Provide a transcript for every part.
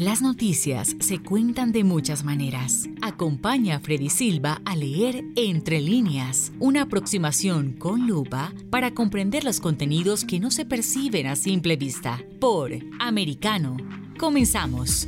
Las noticias se cuentan de muchas maneras. Acompaña a Freddy Silva a leer Entre líneas, una aproximación con lupa para comprender los contenidos que no se perciben a simple vista. Por Americano. Comenzamos.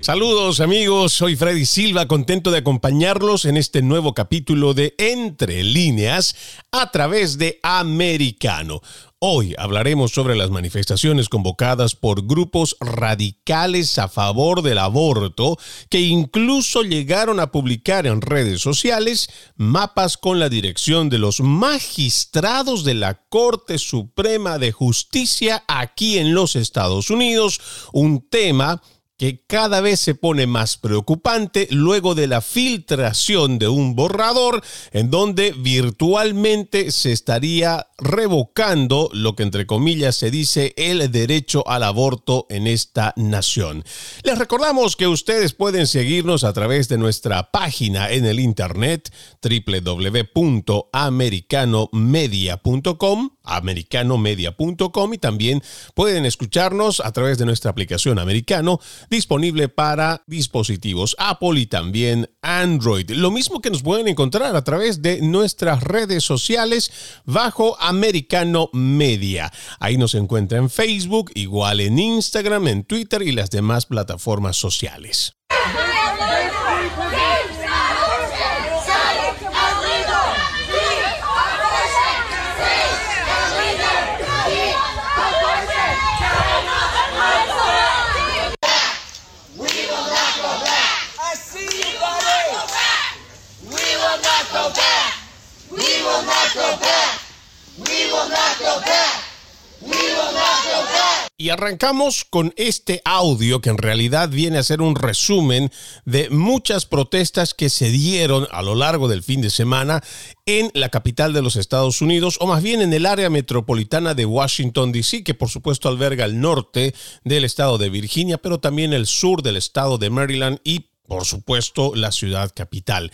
Saludos amigos, soy Freddy Silva, contento de acompañarlos en este nuevo capítulo de Entre líneas a través de Americano. Hoy hablaremos sobre las manifestaciones convocadas por grupos radicales a favor del aborto que incluso llegaron a publicar en redes sociales mapas con la dirección de los magistrados de la Corte Suprema de Justicia aquí en los Estados Unidos, un tema que cada vez se pone más preocupante luego de la filtración de un borrador en donde virtualmente se estaría revocando lo que entre comillas se dice el derecho al aborto en esta nación. Les recordamos que ustedes pueden seguirnos a través de nuestra página en el internet www.americanomedia.com americanomedia.com y también pueden escucharnos a través de nuestra aplicación americano disponible para dispositivos Apple y también Android. Lo mismo que nos pueden encontrar a través de nuestras redes sociales bajo Americano Media. Ahí nos encuentra en Facebook, igual en Instagram, en Twitter y las demás plataformas sociales. Y arrancamos con este audio que en realidad viene a ser un resumen de muchas protestas que se dieron a lo largo del fin de semana en la capital de los Estados Unidos, o más bien en el área metropolitana de Washington, D.C., que por supuesto alberga el norte del estado de Virginia, pero también el sur del estado de Maryland y por supuesto, la ciudad capital.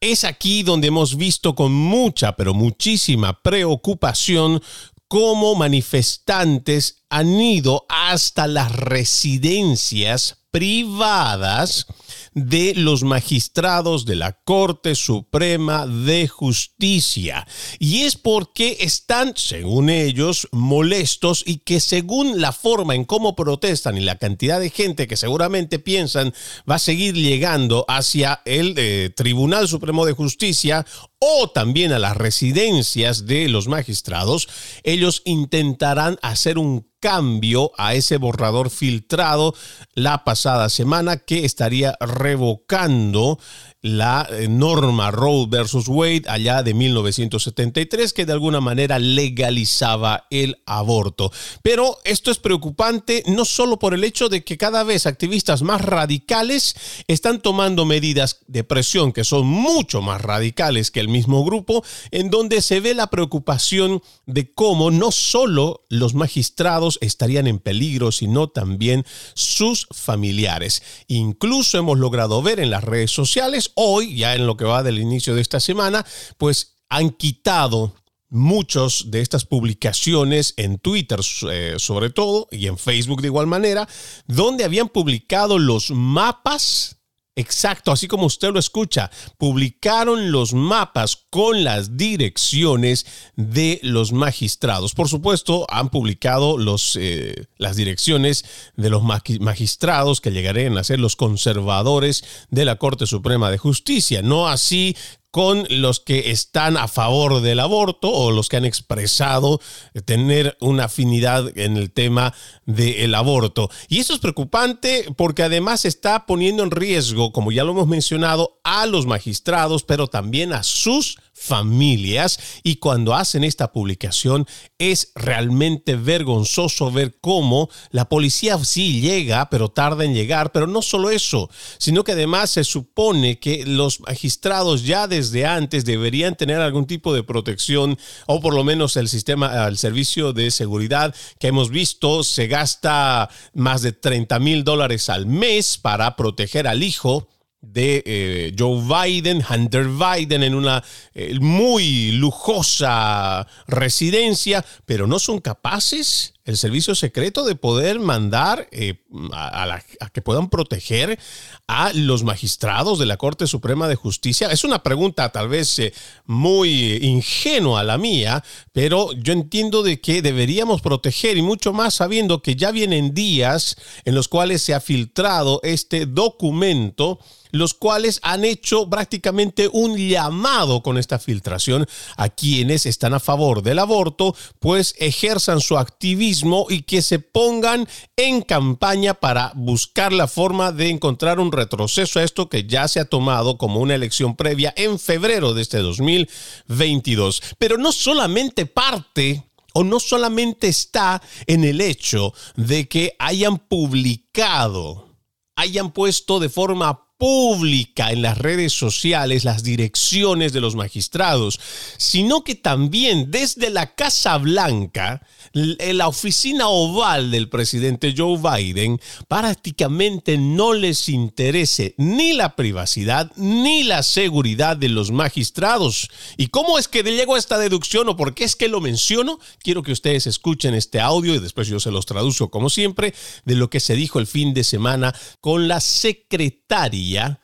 Es aquí donde hemos visto con mucha, pero muchísima preocupación cómo manifestantes han ido hasta las residencias privadas de los magistrados de la Corte Suprema de Justicia. Y es porque están, según ellos, molestos y que según la forma en cómo protestan y la cantidad de gente que seguramente piensan va a seguir llegando hacia el eh, Tribunal Supremo de Justicia o también a las residencias de los magistrados, ellos intentarán hacer un cambio a ese borrador filtrado la pasada semana que estaría revocando la eh, norma Roe versus Wade allá de 1973 que de alguna manera legalizaba el aborto. Pero esto es preocupante no solo por el hecho de que cada vez activistas más radicales están tomando medidas de presión que son mucho más radicales que el mismo grupo, en donde se ve la preocupación de cómo no solo los magistrados estarían en peligro, sino también sus familiares. Incluso hemos logrado ver en las redes sociales hoy, ya en lo que va del inicio de esta semana, pues han quitado muchos de estas publicaciones en Twitter eh, sobre todo y en Facebook de igual manera, donde habían publicado los mapas Exacto, así como usted lo escucha, publicaron los mapas con las direcciones de los magistrados. Por supuesto, han publicado los, eh, las direcciones de los magistrados que llegarían a ser los conservadores de la Corte Suprema de Justicia, no así con los que están a favor del aborto o los que han expresado tener una afinidad en el tema del aborto. Y eso es preocupante porque además está poniendo en riesgo, como ya lo hemos mencionado, a los magistrados, pero también a sus familias y cuando hacen esta publicación es realmente vergonzoso ver cómo la policía sí llega, pero tarda en llegar, pero no solo eso, sino que además se supone que los magistrados ya desde antes deberían tener algún tipo de protección o por lo menos el sistema, el servicio de seguridad que hemos visto. Se gasta más de 30 mil dólares al mes para proteger al hijo de eh, Joe Biden, Hunter Biden, en una eh, muy lujosa residencia, pero no son capaces el servicio secreto de poder mandar eh, a, que puedan proteger a los magistrados de la Corte Suprema de Justicia. Es una pregunta tal vez muy ingenua la mía, pero yo entiendo de que deberíamos proteger y mucho más sabiendo que ya vienen días en los cuales se ha filtrado este documento los cuales han hecho prácticamente un llamado con esta filtración a quienes están a favor del aborto, pues ejerzan su activismo y que se pongan en campaña para buscar la forma de encontrar un retroceso a esto que ya se ha tomado como una elección previa en febrero de este 2022. Pero no solamente parte o no solamente está en el hecho de que hayan publicado, hayan puesto de forma pública en las redes sociales las direcciones de los magistrados, sino que también desde la Casa Blanca, la oficina oval del presidente Joe Biden, prácticamente no les interese ni la privacidad ni la seguridad de los magistrados. ¿Y cómo es que llego a esta deducción o por qué es que lo menciono? Quiero que ustedes escuchen este audio y después yo se los traduzco como siempre de lo que se dijo el fin de semana con la secretaria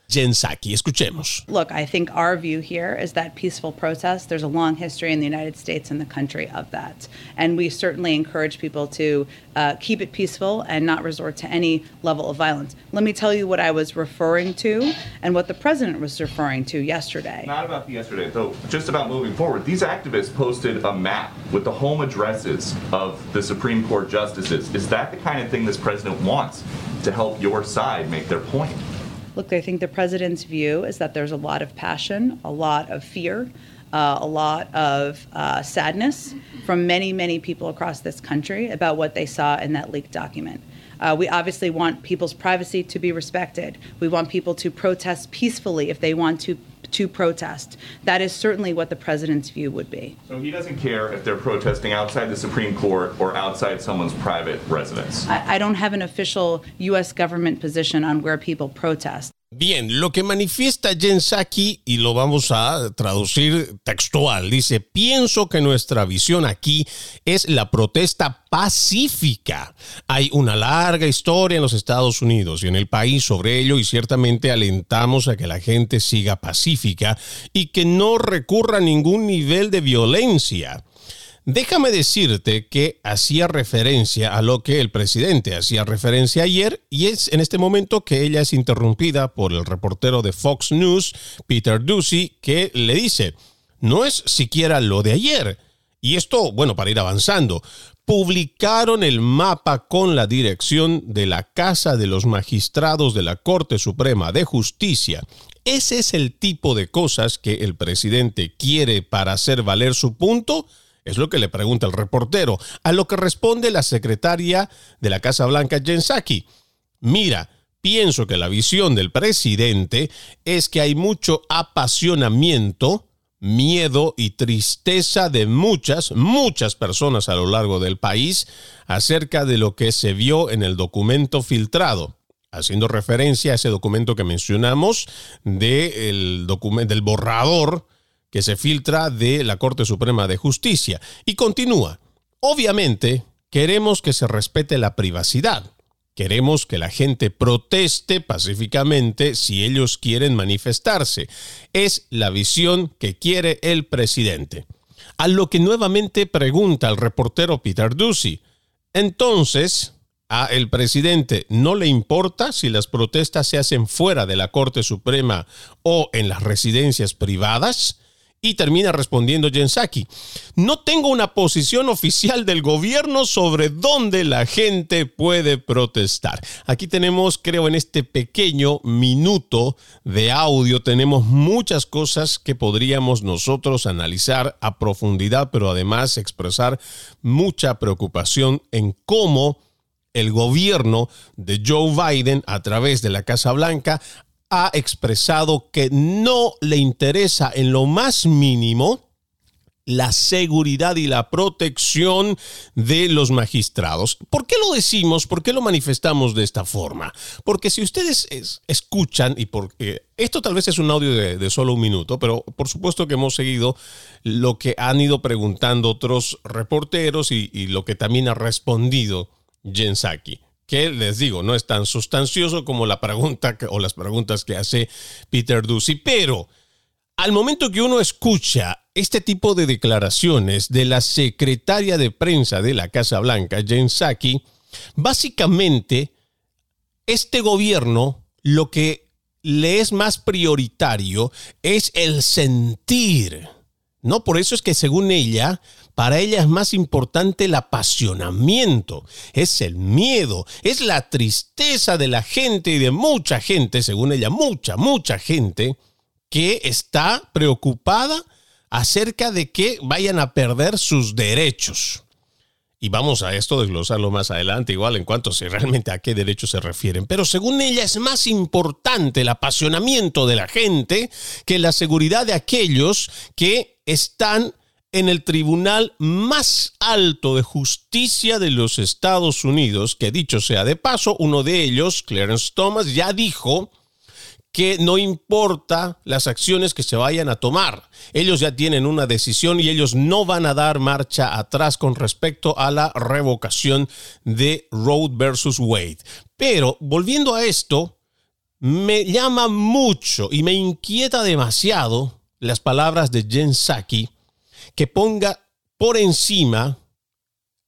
Jen Psaki. Escuchemos. Look, I think our view here is that peaceful protest, there's a long history in the United States and the country of that. And we certainly encourage people to uh, keep it peaceful and not resort to any level of violence. Let me tell you what I was referring to and what the president was referring to yesterday. Not about yesterday, though, just about moving forward. These activists posted a map with the home addresses of the Supreme Court justices. Is that the kind of thing this president wants to help your side make their point? Look, I think the president's view is that there's a lot of passion, a lot of fear, uh, a lot of uh, sadness from many, many people across this country about what they saw in that leaked document. Uh, we obviously want people's privacy to be respected. We want people to protest peacefully if they want to to protest. That is certainly what the president's view would be. So he doesn't care if they're protesting outside the Supreme Court or outside someone's private residence. I, I don't have an official U.S. government position on where people protest. Bien, lo que manifiesta Jen Psaki, y lo vamos a traducir textual, dice, pienso que nuestra visión aquí es la protesta pacífica. Hay una larga historia en los Estados Unidos y en el país sobre ello y ciertamente alentamos a que la gente siga pacífica y que no recurra a ningún nivel de violencia. Déjame decirte que hacía referencia a lo que el presidente hacía referencia ayer y es en este momento que ella es interrumpida por el reportero de Fox News, Peter Ducey, que le dice, no es siquiera lo de ayer. Y esto, bueno, para ir avanzando, publicaron el mapa con la dirección de la Casa de los Magistrados de la Corte Suprema de Justicia. Ese es el tipo de cosas que el presidente quiere para hacer valer su punto. Es lo que le pregunta el reportero, a lo que responde la secretaria de la Casa Blanca, Jen Psaki. Mira, pienso que la visión del presidente es que hay mucho apasionamiento, miedo y tristeza de muchas, muchas personas a lo largo del país acerca de lo que se vio en el documento filtrado haciendo referencia a ese documento que mencionamos del borrador que se filtra de la Corte Suprema de Justicia. Y continúa, obviamente queremos que se respete la privacidad. Queremos que la gente proteste pacíficamente si ellos quieren manifestarse. Es la visión que quiere el presidente. A lo que nuevamente pregunta el reportero Peter Ducey. Entonces, ¿a el presidente no le importa si las protestas se hacen fuera de la Corte Suprema o en las residencias privadas? Y termina respondiendo Jensaki. No tengo una posición oficial del gobierno sobre dónde la gente puede protestar. Aquí tenemos, creo, en este pequeño minuto de audio, tenemos muchas cosas que podríamos nosotros analizar a profundidad, pero además expresar mucha preocupación en cómo el gobierno de Joe Biden a través de la Casa Blanca ha expresado que no le interesa en lo más mínimo la seguridad y la protección de los magistrados. ¿Por qué lo decimos? ¿Por qué lo manifestamos de esta forma? Porque si ustedes escuchan, y porque esto tal vez es un audio de, solo un minuto, pero por supuesto que hemos seguido lo que han ido preguntando otros reporteros y, lo que también ha respondido Jensaki que les digo, no es tan sustancioso como la pregunta o las preguntas que hace Peter Ducey, pero al momento que uno escucha este tipo de declaraciones de la secretaria de prensa de la Casa Blanca, Jen Psaki, básicamente este gobierno lo que le es más prioritario es el sentir. No, por eso es que según ella, para ella es más importante el apasionamiento, es el miedo, es la tristeza de la gente y de mucha gente, según ella, mucha, mucha gente, que está preocupada acerca de que vayan a perder sus derechos. Y vamos a esto desglosarlo más adelante, igual en cuanto a realmente a qué derechos se refieren. Pero según ella es más importante el apasionamiento de la gente que la seguridad de aquellos que están en el tribunal más alto de justicia de los Estados Unidos, que dicho sea de paso, uno de ellos, Clarence Thomas, ya dijo que no importa las acciones que se vayan a tomar. Ellos ya tienen una decisión y ellos no van a dar marcha atrás con respecto a la revocación de Roe versus Wade. Pero volviendo a esto, me llama mucho y me inquieta demasiado las palabras de Jen que ponga por encima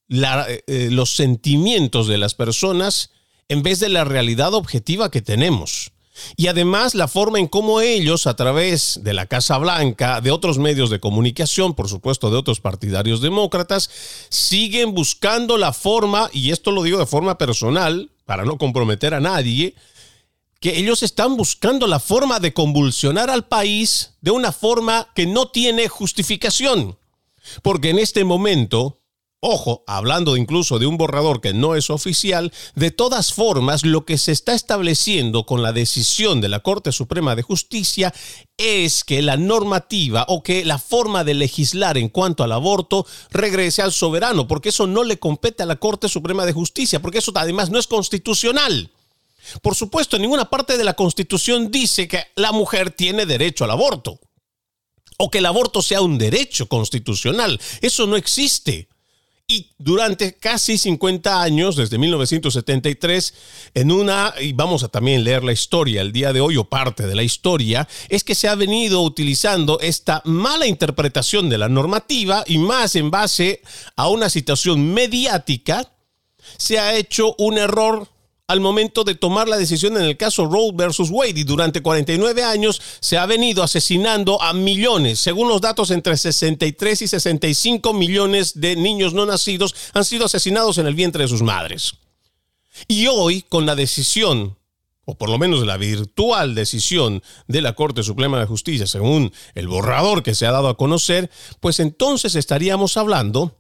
eh, eh, los sentimientos de las personas en vez de la realidad objetiva que tenemos. Y además la forma en cómo ellos, a través de la Casa Blanca, de otros medios de comunicación, por supuesto de otros partidarios demócratas, siguen buscando la forma, y esto lo digo de forma personal, para no comprometer a nadie, que ellos están buscando la forma de convulsionar al país de una forma que no tiene justificación. Porque en este momento, ojo, hablando incluso de un borrador que no es oficial, de todas formas lo que se está estableciendo con la decisión de la Corte Suprema de Justicia es que la normativa o que la forma de legislar en cuanto al aborto regrese al soberano, porque eso no le compete a la Corte Suprema de Justicia, porque eso además no es constitucional. Por supuesto, ninguna parte de la Constitución dice que la mujer tiene derecho al aborto o que el aborto sea un derecho constitucional. Eso no existe. Y durante casi 50 años, desde 1973, en una, y vamos a también leer la historia el día de hoy o parte de la historia, es que se ha venido utilizando esta mala interpretación de la normativa y más en base a una situación mediática, se ha hecho un error al momento de tomar la decisión en el caso Roe versus Wade y durante 49 años se ha venido asesinando a millones. Según los datos, entre 63 y 65 millones de niños no nacidos han sido asesinados en el vientre de sus madres. Y hoy, con la decisión, o por lo menos la virtual decisión de la Corte Suprema de Justicia, según el borrador que se ha dado a conocer, pues entonces estaríamos hablando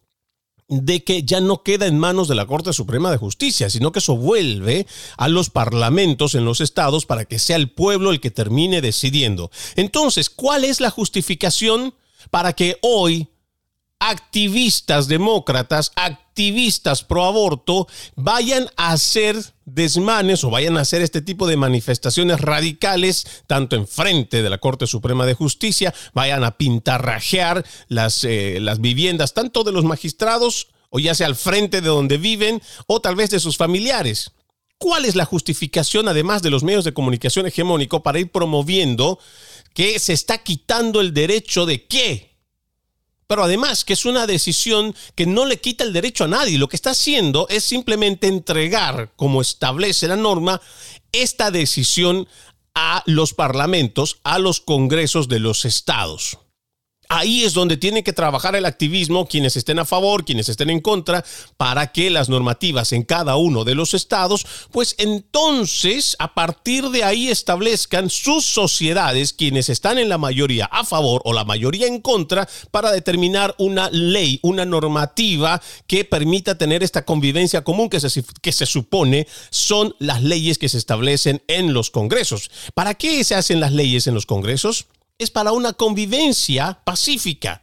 de que ya no queda en manos de la Corte Suprema de Justicia, sino que eso vuelve a los parlamentos en los estados para que sea el pueblo el que termine decidiendo. Entonces, ¿cuál es la justificación para que hoy activistas demócratas, activistas pro aborto, vayan a hacer desmanes o vayan a hacer este tipo de manifestaciones radicales, tanto en frente de la Corte Suprema de Justicia, vayan a pintarrajear las, eh, las viviendas, tanto de los magistrados, o ya sea al frente de donde viven, o tal vez de sus familiares. ¿Cuál es la justificación, además de los medios de comunicación hegemónico, para ir promoviendo que se está quitando el derecho de qué? Pero además que es una decisión que no le quita el derecho a nadie. Lo que está haciendo es simplemente entregar, como establece la norma, esta decisión a los parlamentos, a los congresos de los estados. Ahí es donde tiene que trabajar el activismo, quienes estén a favor, quienes estén en contra, para que las normativas en cada uno de los estados, pues entonces a partir de ahí establezcan sus sociedades, quienes están en la mayoría a favor o la mayoría en contra, para determinar una ley, una normativa que permita tener esta convivencia común que se, que se supone son las leyes que se establecen en los congresos. ¿Para qué se hacen las leyes en los congresos? Es para una convivencia pacífica.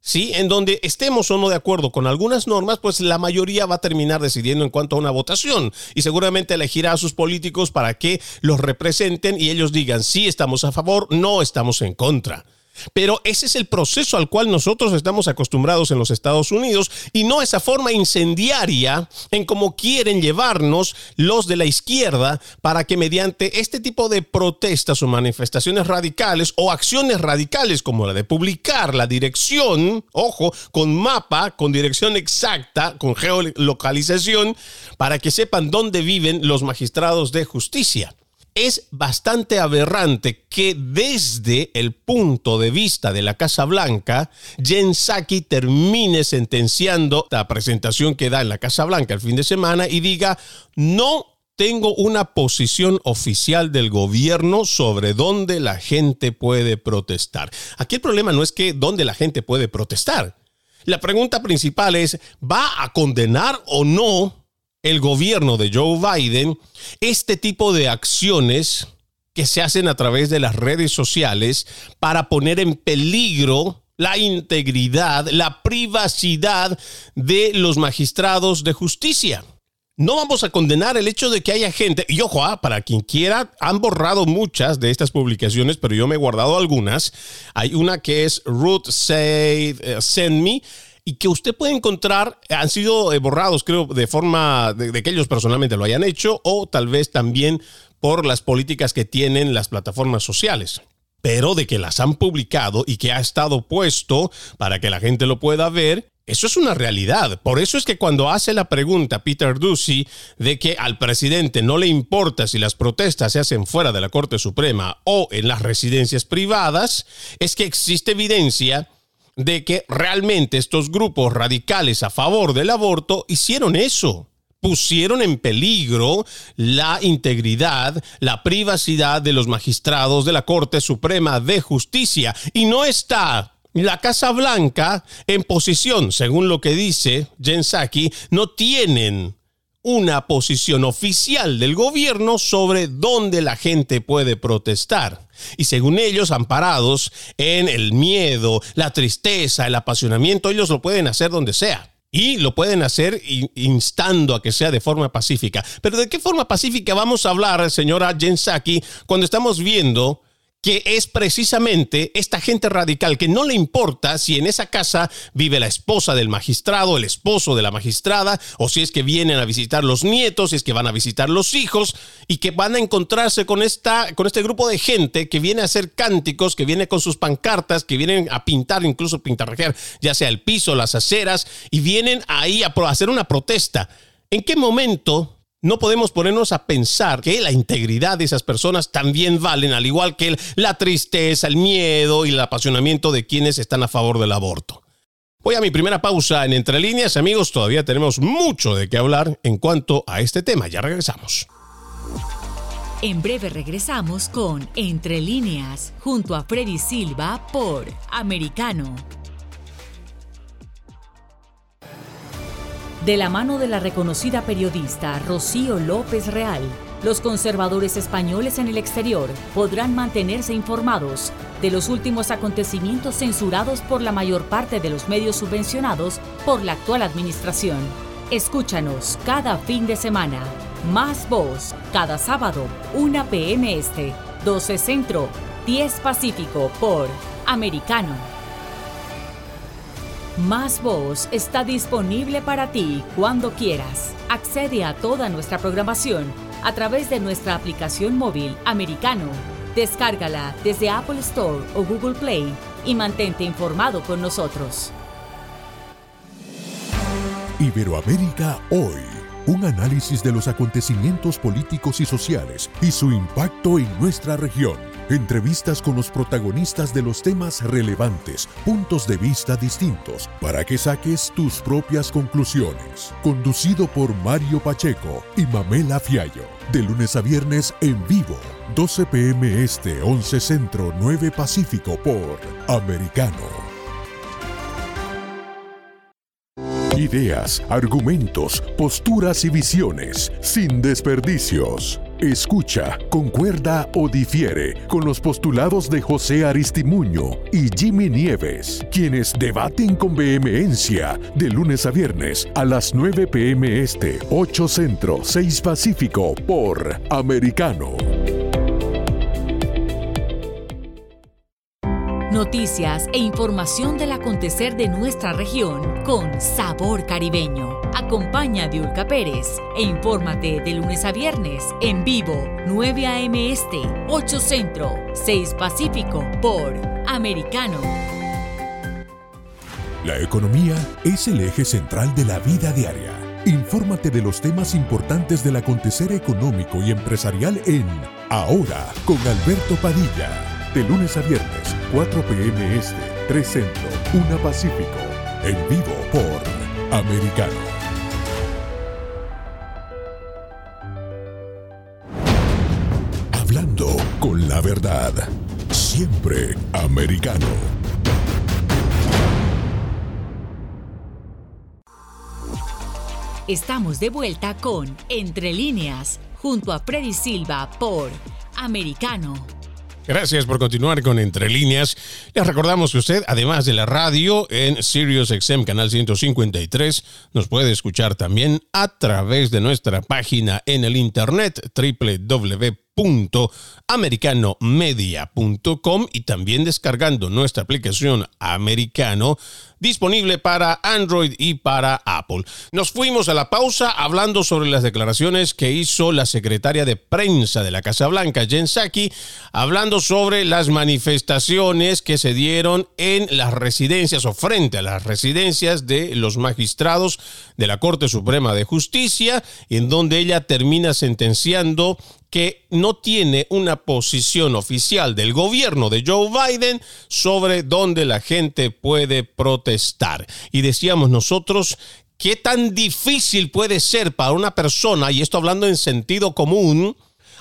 ¿Sí? En donde estemos o no de acuerdo con algunas normas, pues la mayoría va a terminar decidiendo en cuanto a una votación y seguramente elegirá a sus políticos para que los representen y ellos digan si estamos a favor, no estamos en contra. Pero ese es el proceso al cual nosotros estamos acostumbrados en los Estados Unidos y no esa forma incendiaria en cómo quieren llevarnos los de la izquierda para que mediante este tipo de protestas o manifestaciones radicales o acciones radicales como la de publicar la dirección, ojo, con mapa, con dirección exacta, con geolocalización, para que sepan dónde viven los magistrados de justicia es bastante aberrante que desde el punto de vista de la Casa Blanca, Jen Psaki termine sentenciando la presentación que da en la Casa Blanca el fin de semana y diga, no tengo una posición oficial del gobierno sobre dónde la gente puede protestar. Aquí el problema no es que dónde la gente puede protestar. La pregunta principal es, ¿va a condenar o no el gobierno de Joe Biden este tipo de acciones que se hacen a través de las redes sociales para poner en peligro la integridad, la privacidad de los magistrados de justicia. No vamos a condenar el hecho de que haya gente, y ojo, ah, para quien quiera, han borrado muchas de estas publicaciones, pero yo me he guardado algunas. Hay una que es Ruth Say, eh, Send Me, y que usted puede encontrar, han sido eh, borrados, creo, de forma de, que ellos personalmente lo hayan hecho o tal vez también por las políticas que tienen las plataformas sociales pero de que las han publicado y que ha estado puesto para que la gente lo pueda ver, eso es una realidad. Por eso es que cuando hace la pregunta Peter Ducey de que al presidente no le importa si las protestas se hacen fuera de la Corte Suprema o en las residencias privadas, es que existe evidencia de que realmente estos grupos radicales a favor del aborto hicieron eso. Pusieron en peligro la integridad, la privacidad de los magistrados de la Corte Suprema de Justicia. Y no está la Casa Blanca en posición, según lo que dice Jen Psaki, no tienen una posición oficial del gobierno sobre dónde la gente puede protestar. Y según ellos, amparados en el miedo, la tristeza, el apasionamiento, ellos lo pueden hacer donde sea. Y lo pueden hacer instando a que sea de forma pacífica. Pero ¿de qué forma pacífica vamos a hablar, señora Jensaki, cuando estamos viendo que es precisamente esta gente radical que no le importa si en esa casa vive la esposa del magistrado, el esposo de la magistrada, o si es que vienen a visitar los nietos, si es que van a visitar los hijos, y que van a encontrarse con, esta, con este grupo de gente que viene a hacer cánticos, que viene con sus pancartas, que vienen a pintar, incluso pintarrajear, ya sea el piso, las aceras, y vienen ahí a hacer una protesta. ¿En qué momento no podemos ponernos a pensar que la integridad de esas personas también valen, al igual que la tristeza, el miedo y el apasionamiento de quienes están a favor del aborto. Voy a mi primera pausa en Entre Líneas, amigos. Todavía tenemos mucho de qué hablar en cuanto a este tema. Ya regresamos. En breve regresamos con Entre Líneas, junto a Freddy Silva por Americano. De la mano de la reconocida periodista Rocío López Real, los conservadores españoles en el exterior podrán mantenerse informados de los últimos acontecimientos censurados por la mayor parte de los medios subvencionados por la actual administración. Escúchanos cada fin de semana. Más voz, cada sábado, 1 p.m. Este, 12 Centro, 10 Pacífico por Americano. Más Voz está disponible para ti cuando quieras. Accede a toda nuestra programación a través de nuestra aplicación móvil americano. Descárgala desde Apple Store o Google Play y mantente informado con nosotros. Iberoamérica hoy un análisis de los acontecimientos políticos y sociales y su impacto en nuestra región. Entrevistas con los protagonistas de los temas relevantes, puntos de vista distintos, para que saques tus propias conclusiones. Conducido por Mario Pacheco y Mamela Fiallo. De lunes a viernes en vivo, 12 pm este, 11 centro, 9 pacífico por Americano. Ideas, argumentos, posturas y visiones, sin desperdicios. Escucha, concuerda o difiere con los postulados de José Aristimuño y Jimmy Nieves, quienes debaten con vehemencia de lunes a viernes a las 9 pm este, 8 centro, 6 pacífico por Americano. Noticias e información del acontecer de nuestra región con sabor caribeño. Acompaña a Diulca Pérez e infórmate de lunes a viernes en vivo 9 a.m. Este, 8 Centro, 6 Pacífico por Americano. La economía es el eje central de la vida diaria. Infórmate de los temas importantes del acontecer económico y empresarial en Ahora con Alberto Padilla de lunes a viernes, 4 p.m. Este, 3 Centro, 1 Pacífico. En vivo por Americano. Siempre americano. Estamos de vuelta con Entre líneas, junto a Freddy Silva por Americano. Gracias por continuar con Entre Líneas. Les recordamos que usted, además de la radio en Sirius XM Canal 153, nos puede escuchar también a través de nuestra página en el internet www.americanomedia.com y también descargando nuestra aplicación Americano disponible para Android y para Apple. Nos fuimos a la pausa hablando sobre las declaraciones que hizo la secretaria de prensa de la Casa Blanca, Jen Psaki, hablando sobre las manifestaciones que se dieron en las residencias o frente a las residencias de los magistrados de la Corte Suprema de Justicia, en donde ella termina sentenciando que no tiene una posición oficial del gobierno de Joe Biden sobre dónde la gente puede protestar. Y decíamos nosotros, ¿qué tan difícil puede ser para una persona, y esto hablando en sentido común,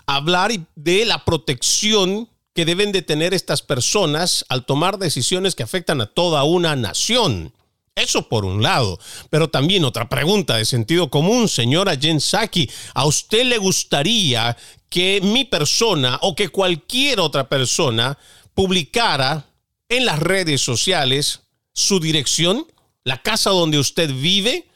hablar de la protección que deben de tener estas personas al tomar decisiones que afectan a toda una nación? Eso por un lado. Pero también otra pregunta de sentido común, señora Jen Psaki. ¿A usted le gustaría que mi persona o que cualquier otra persona publicara en las redes sociales su dirección, la casa donde usted vive,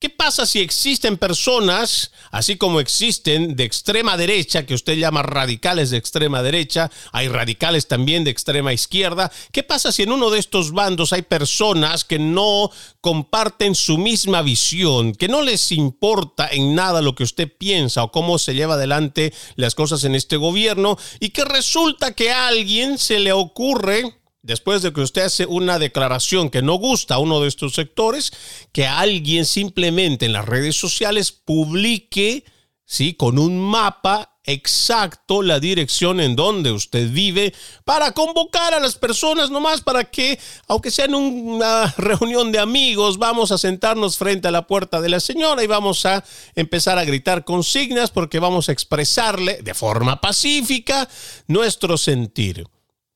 ¿Qué pasa si existen personas, así como existen de extrema derecha, que usted llama radicales de extrema derecha, hay radicales también de extrema izquierda? ¿Qué pasa si en uno de estos bandos hay personas que no comparten su misma visión, que no les importa en nada lo que usted piensa o cómo se lleva adelante las cosas en este gobierno y que resulta que a alguien se le ocurre después de que usted hace una declaración que no gusta a uno de estos sectores, que alguien simplemente en las redes sociales publique, ¿sí? Con un mapa exacto la dirección en donde usted vive para convocar a las personas nomás para que, aunque sea en una reunión de amigos, vamos a sentarnos frente a la puerta de la señora y vamos a empezar a gritar consignas porque vamos a expresarle de forma pacífica nuestro sentir.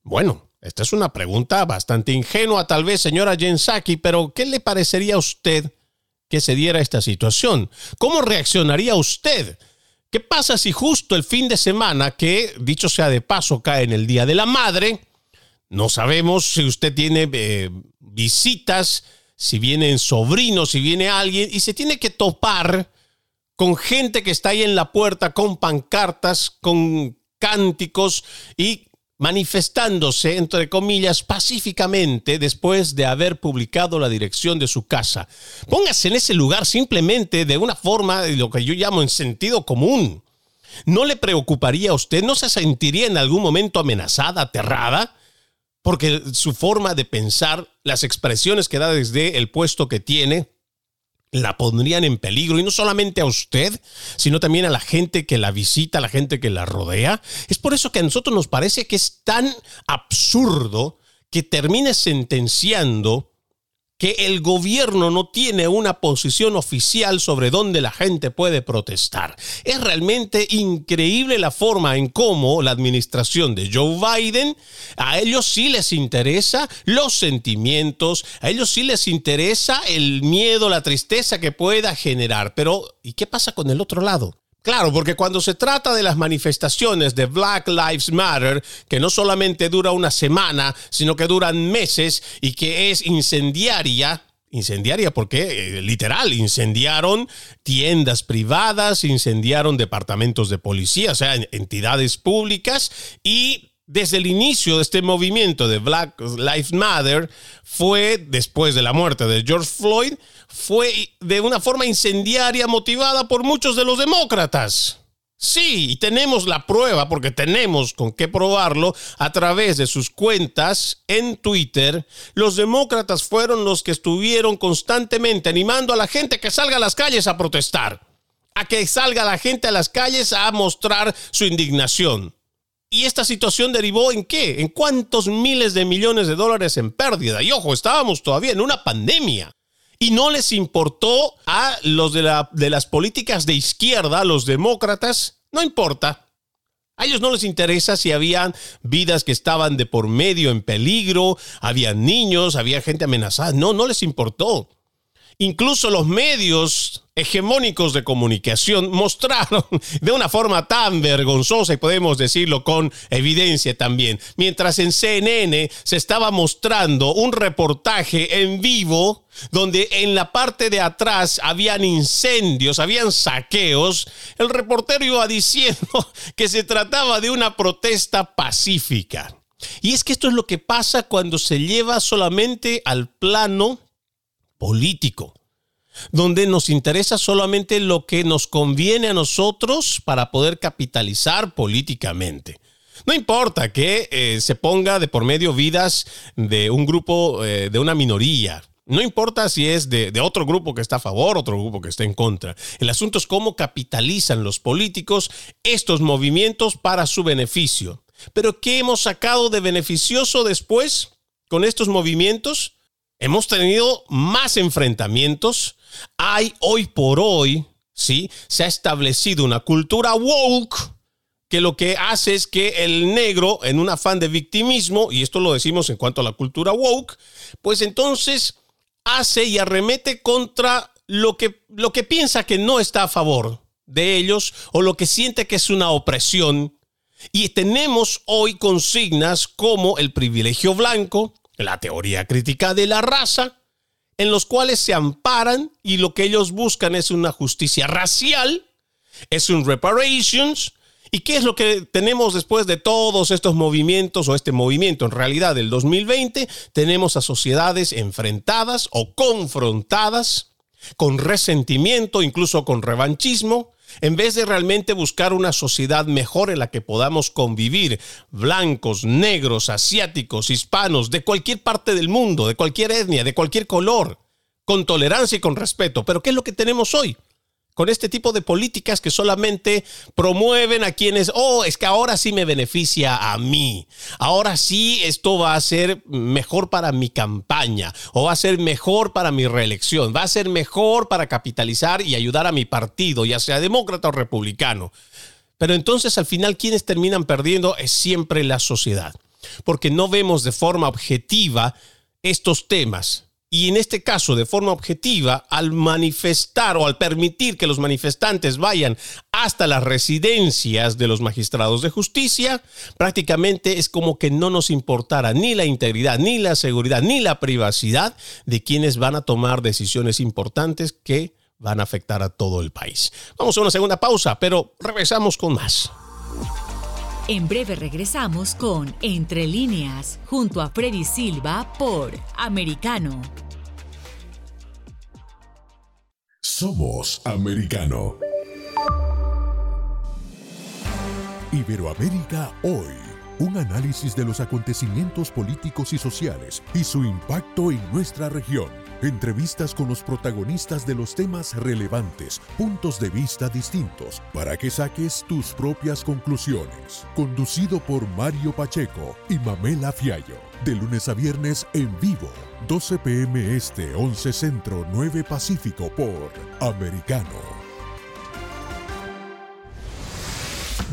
Bueno, esta es una pregunta bastante ingenua, tal vez, señora Jensaki, pero ¿qué le parecería a usted que se diera esta situación? ¿Cómo reaccionaría usted? ¿Qué pasa si justo el fin de semana, que dicho sea de paso, cae en el Día de la Madre? No sabemos si usted tiene eh, visitas, si vienen sobrinos, si viene alguien, y se tiene que topar con gente que está ahí en la puerta, con pancartas, con cánticos y manifestándose, entre comillas, pacíficamente después de haber publicado la dirección de su casa. Póngase en ese lugar simplemente de una forma de lo que yo llamo en sentido común. ¿No le preocuparía a usted? ¿No se sentiría en algún momento amenazada, aterrada? Porque su forma de pensar, las expresiones que da desde el puesto que tiene, la pondrían en peligro y no solamente a usted, sino también a la gente que la visita, a la gente que la rodea. Es por eso que a nosotros nos parece que es tan absurdo que termine sentenciando que el gobierno no tiene una posición oficial sobre dónde la gente puede protestar. Es realmente increíble la forma en cómo la administración de Joe Biden, a ellos sí les interesa los sentimientos, a ellos sí les interesa el miedo, la tristeza que pueda generar. Pero, ¿y qué pasa con el otro lado? Claro, porque cuando se trata de las manifestaciones de Black Lives Matter, que no solamente dura una semana, sino que duran meses y que es incendiaria, incendiaria porque eh, literal incendiaron tiendas privadas, incendiaron departamentos de policía, o sea, entidades públicas y desde el inicio de este movimiento de Black Lives Matter fue después de la muerte de George Floyd, fue de una forma incendiaria motivada por muchos de los demócratas. Sí, y tenemos la prueba, porque tenemos con qué probarlo, a través de sus cuentas en Twitter. Los demócratas fueron los que estuvieron constantemente animando a la gente que salga a las calles a protestar, a que salga la gente a las calles a mostrar su indignación. ¿Y esta situación derivó en qué? ¿En cuántos miles de millones de dólares en pérdida? Y ojo, estábamos todavía en una pandemia. Y no les importó a los de, la, de las políticas de izquierda, los demócratas, no importa. A ellos no les interesa si habían vidas que estaban de por medio en peligro, había niños, había gente amenazada. No, no les importó. Incluso los medios hegemónicos de comunicación mostraron de una forma tan vergonzosa, y podemos decirlo con evidencia también, mientras en CNN se estaba mostrando un reportaje en vivo donde en la parte de atrás habían incendios, habían saqueos, el reportero iba diciendo que se trataba de una protesta pacífica. Y es que esto es lo que pasa cuando se lleva solamente al plano político, donde nos interesa solamente lo que nos conviene a nosotros para poder capitalizar políticamente. No importa que eh, se ponga de por medio vidas de un grupo, eh, de una minoría. No importa si es de, de, otro grupo que está a favor, otro grupo que está en contra. El asunto es cómo capitalizan los políticos estos movimientos para su beneficio. Pero ¿qué hemos sacado de beneficioso después con estos movimientos? Hemos tenido más enfrentamientos. Hay hoy por hoy, ¿sí? Se ha establecido una cultura woke que lo que hace es que el negro, en un afán de victimismo, y esto lo decimos en cuanto a la cultura woke, pues entonces hace y arremete contra lo que, lo que piensa que no está a favor de ellos o lo que siente que es una opresión. Y tenemos hoy consignas como el privilegio blanco, la teoría crítica de la raza, en los cuales se amparan y lo que ellos buscan es una justicia racial, es un reparations. ¿Y qué es lo que tenemos después de todos estos movimientos o este movimiento en realidad del 2020? Tenemos a sociedades enfrentadas o confrontadas con resentimiento, incluso con revanchismo, en vez de realmente buscar una sociedad mejor en la que podamos convivir, blancos, negros, asiáticos, hispanos, de cualquier parte del mundo, de cualquier etnia, de cualquier color, con tolerancia y con respeto. Pero ¿qué es lo que tenemos hoy? Con este tipo de políticas que solamente promueven a quienes, oh, es que ahora sí me beneficia a mí, ahora sí esto va a ser mejor para mi campaña o va a ser mejor para mi reelección, va a ser mejor para capitalizar y ayudar a mi partido, ya sea demócrata o republicano. Pero entonces al final quienes terminan perdiendo es siempre la sociedad, porque no vemos de forma objetiva estos temas y en este caso, de forma objetiva, al manifestar o al permitir que los manifestantes vayan hasta las residencias de los magistrados de justicia, prácticamente es como que no nos importara ni la integridad, ni la seguridad, ni la privacidad de quienes van a tomar decisiones importantes que van a afectar a todo el país. Vamos a una segunda pausa, pero regresamos con más. En breve regresamos con Entre líneas, junto a Freddy Silva por Americano. Somos Americano. Iberoamérica hoy. Un análisis de los acontecimientos políticos y sociales y su impacto en nuestra región. Entrevistas con los protagonistas de los temas relevantes, puntos de vista distintos, para que saques tus propias conclusiones. Conducido por Mario Pacheco y Mamela Fiallo. De lunes a viernes en vivo, 12 pm este, 11 centro, 9 pacífico por Americano.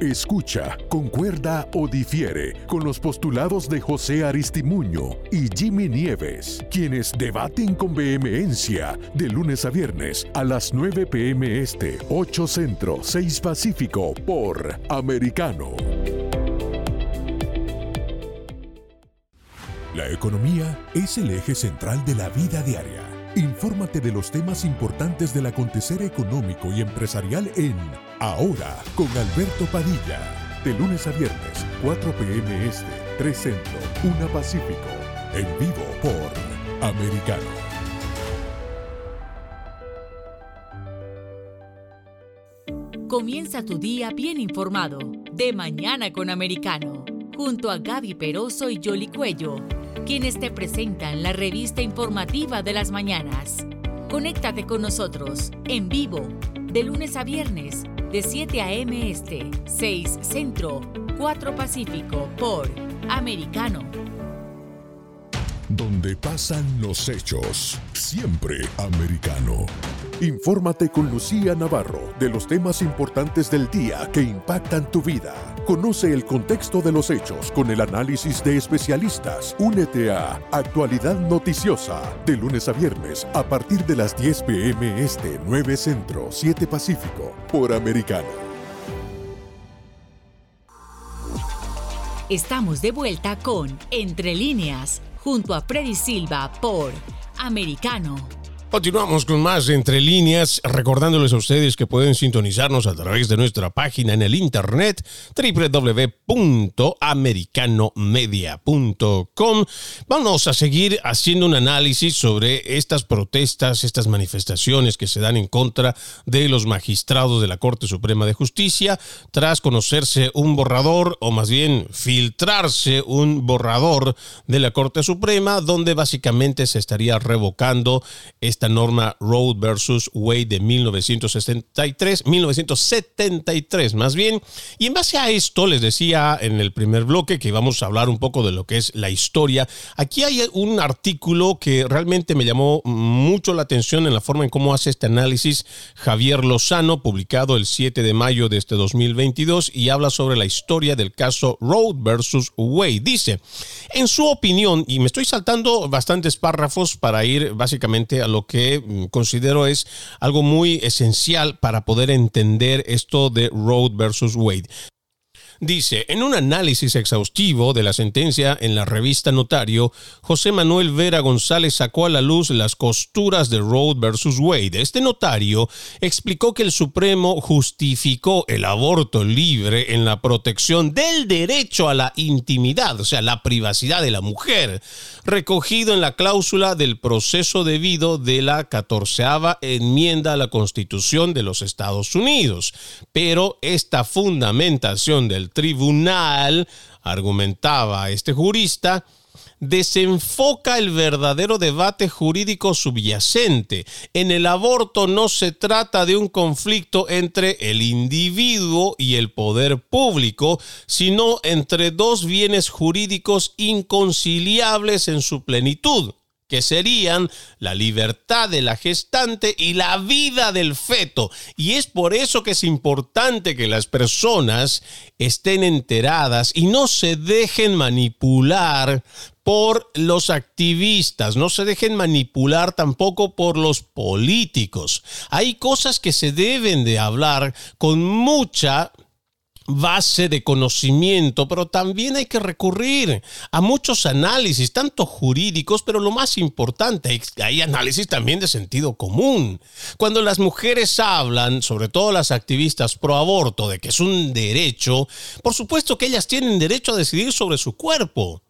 Escucha, concuerda o difiere con los postulados de José Aristimuño y Jimmy Nieves, quienes debaten con vehemencia de lunes a viernes a las 9 pm este, 8 centro, 6 pacífico por Americano. La economía es el eje central de la vida diaria. Infórmate de los temas importantes del acontecer económico y empresarial en Ahora con Alberto Padilla. De lunes a viernes, 4 p.m. Este, 3 Centro, 1 Pacífico. En vivo por Americano. Comienza tu día bien informado. De mañana con Americano. Junto a Gaby Peroso y Jolly Cuello, quienes te presentan la revista informativa de las mañanas. Conéctate con nosotros en vivo de lunes a viernes de 7 a.m. Este, 6 Centro, 4 Pacífico por Americano. Donde pasan los hechos, siempre americano. Infórmate con Lucía Navarro de los temas importantes del día que impactan tu vida. Conoce el contexto de los hechos con el análisis de especialistas. Únete a Actualidad Noticiosa de lunes a viernes a partir de las 10 pm este 9 Centro 7 Pacífico por Americano. Estamos de vuelta con Entre líneas junto a Freddy Silva por Americano. Continuamos con más entre líneas, recordándoles a ustedes que pueden sintonizarnos a través de nuestra página en el internet www.americanomedia.com. Vamos a seguir haciendo un análisis sobre estas protestas, estas manifestaciones que se dan en contra de los magistrados de la Corte Suprema de Justicia, tras conocerse un borrador, o más bien filtrarse un borrador de la Corte Suprema, donde básicamente se estaría revocando esta norma Road versus Wade de 1963, 1973 más bien. Y en base a esto les decía en el primer bloque que íbamos a hablar un poco de lo que es la historia. Aquí hay un artículo que realmente me llamó mucho la atención en la forma en cómo hace este análisis Javier Lozano, publicado el 7 de mayo de este 2022 y habla sobre la historia del caso Road versus Wade. Dice, en su opinión, y me estoy saltando bastantes párrafos para ir básicamente a lo que mm, considero es algo muy esencial para poder entender esto de Road versus Wade. Dice, en un análisis exhaustivo de la sentencia en la revista Notario, José Manuel Vera González sacó a la luz las costuras de Road versus Wade. Este notario explicó que el Supremo justificó el aborto libre en la protección del derecho a la intimidad, o sea, la privacidad de la mujer, recogido en la cláusula del proceso debido de la catorceava enmienda a la Constitución de los Estados Unidos. Pero esta fundamentación del tribunal, argumentaba este jurista, desenfoca el verdadero debate jurídico subyacente. En el aborto no se trata de un conflicto entre el individuo y el poder público, sino entre dos bienes jurídicos inconciliables en su plenitud que serían la libertad de la gestante y la vida del feto. Y es por eso que es importante que las personas estén enteradas y no se dejen manipular por los activistas, no se dejen manipular tampoco por los políticos. Hay cosas que se deben de hablar con mucha base de conocimiento, pero también hay que recurrir a muchos análisis, tanto jurídicos, pero lo más importante, hay análisis también de sentido común. Cuando las mujeres hablan, sobre todo las activistas pro aborto, de que es un derecho, por supuesto que ellas tienen derecho a decidir sobre su cuerpo.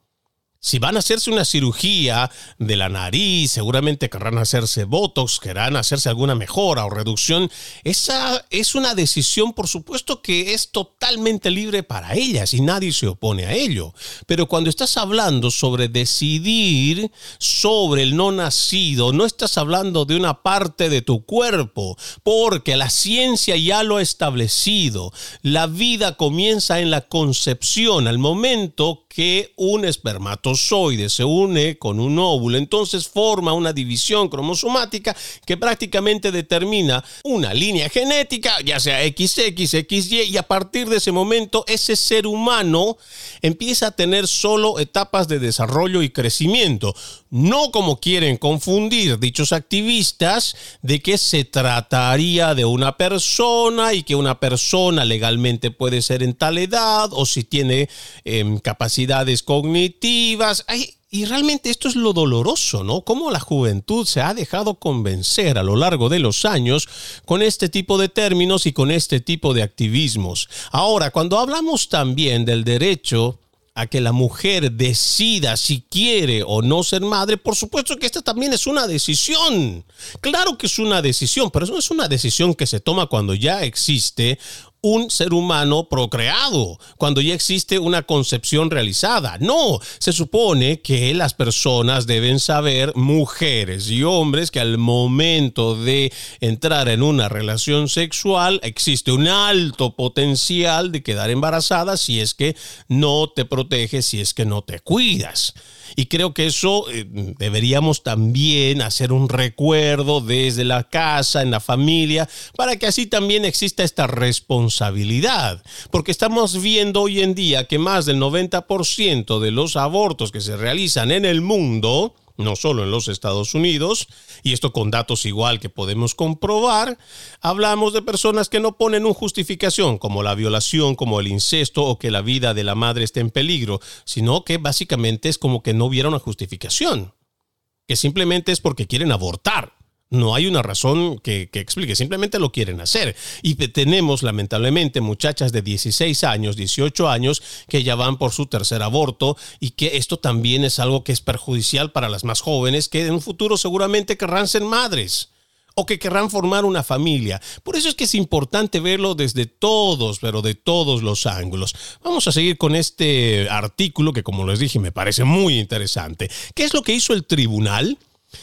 Si van a hacerse una cirugía de la nariz, seguramente querrán hacerse botox, querrán hacerse alguna mejora o reducción. Esa es una decisión, por supuesto, que es totalmente libre para ellas y nadie se opone a ello. Pero cuando estás hablando sobre decidir sobre el no nacido, no estás hablando de una parte de tu cuerpo, porque la ciencia ya lo ha establecido. La vida comienza en la concepción, al momento que un espermatozoide se une con un óvulo, entonces forma una división cromosomática que prácticamente determina una línea genética, ya sea XX, XY, y a partir de ese momento ese ser humano empieza a tener solo etapas de desarrollo y crecimiento. No como quieren confundir dichos activistas de que se trataría de una persona y que una persona legalmente puede ser en tal edad o si tiene em, capacidad cognitivas. Y realmente esto es lo doloroso, ¿no? Cómo la juventud se ha dejado convencer a lo largo de los años con este tipo de términos y con este tipo de activismos. Ahora, cuando hablamos también del derecho a que la mujer decida si quiere o no ser madre, por supuesto que esta también es una decisión. Claro que es una decisión, pero eso es una decisión que se toma cuando ya existe un ser humano procreado, cuando ya existe una concepción realizada. No, se supone que las personas deben saber, mujeres y hombres, que al momento de entrar en una relación sexual existe un alto potencial de quedar embarazada si es que no te proteges, si es que no te cuidas. Y creo que eso eh, deberíamos también hacer un recuerdo desde la casa, en la familia, para que así también exista esta responsabilidad. Porque estamos viendo hoy en día que más del 90% de los abortos que se realizan en el mundo, no solo en los Estados Unidos, y esto con datos igual que podemos comprobar, hablamos de personas que no ponen una justificación como la violación, como el incesto o que la vida de la madre esté en peligro, sino que básicamente es como que no hubiera una justificación, que simplemente es porque quieren abortar. No hay una razón que, explique, simplemente lo quieren hacer. Y tenemos lamentablemente muchachas de 16 años, 18 años, que ya van por su tercer aborto y que esto también es algo que es perjudicial para las más jóvenes que en un futuro seguramente querrán ser madres o que querrán formar una familia. Por eso es que es importante verlo desde todos, pero de todos los ángulos. Vamos a seguir con este artículo que, como les dije, me parece muy interesante. ¿Qué es lo que hizo el tribunal?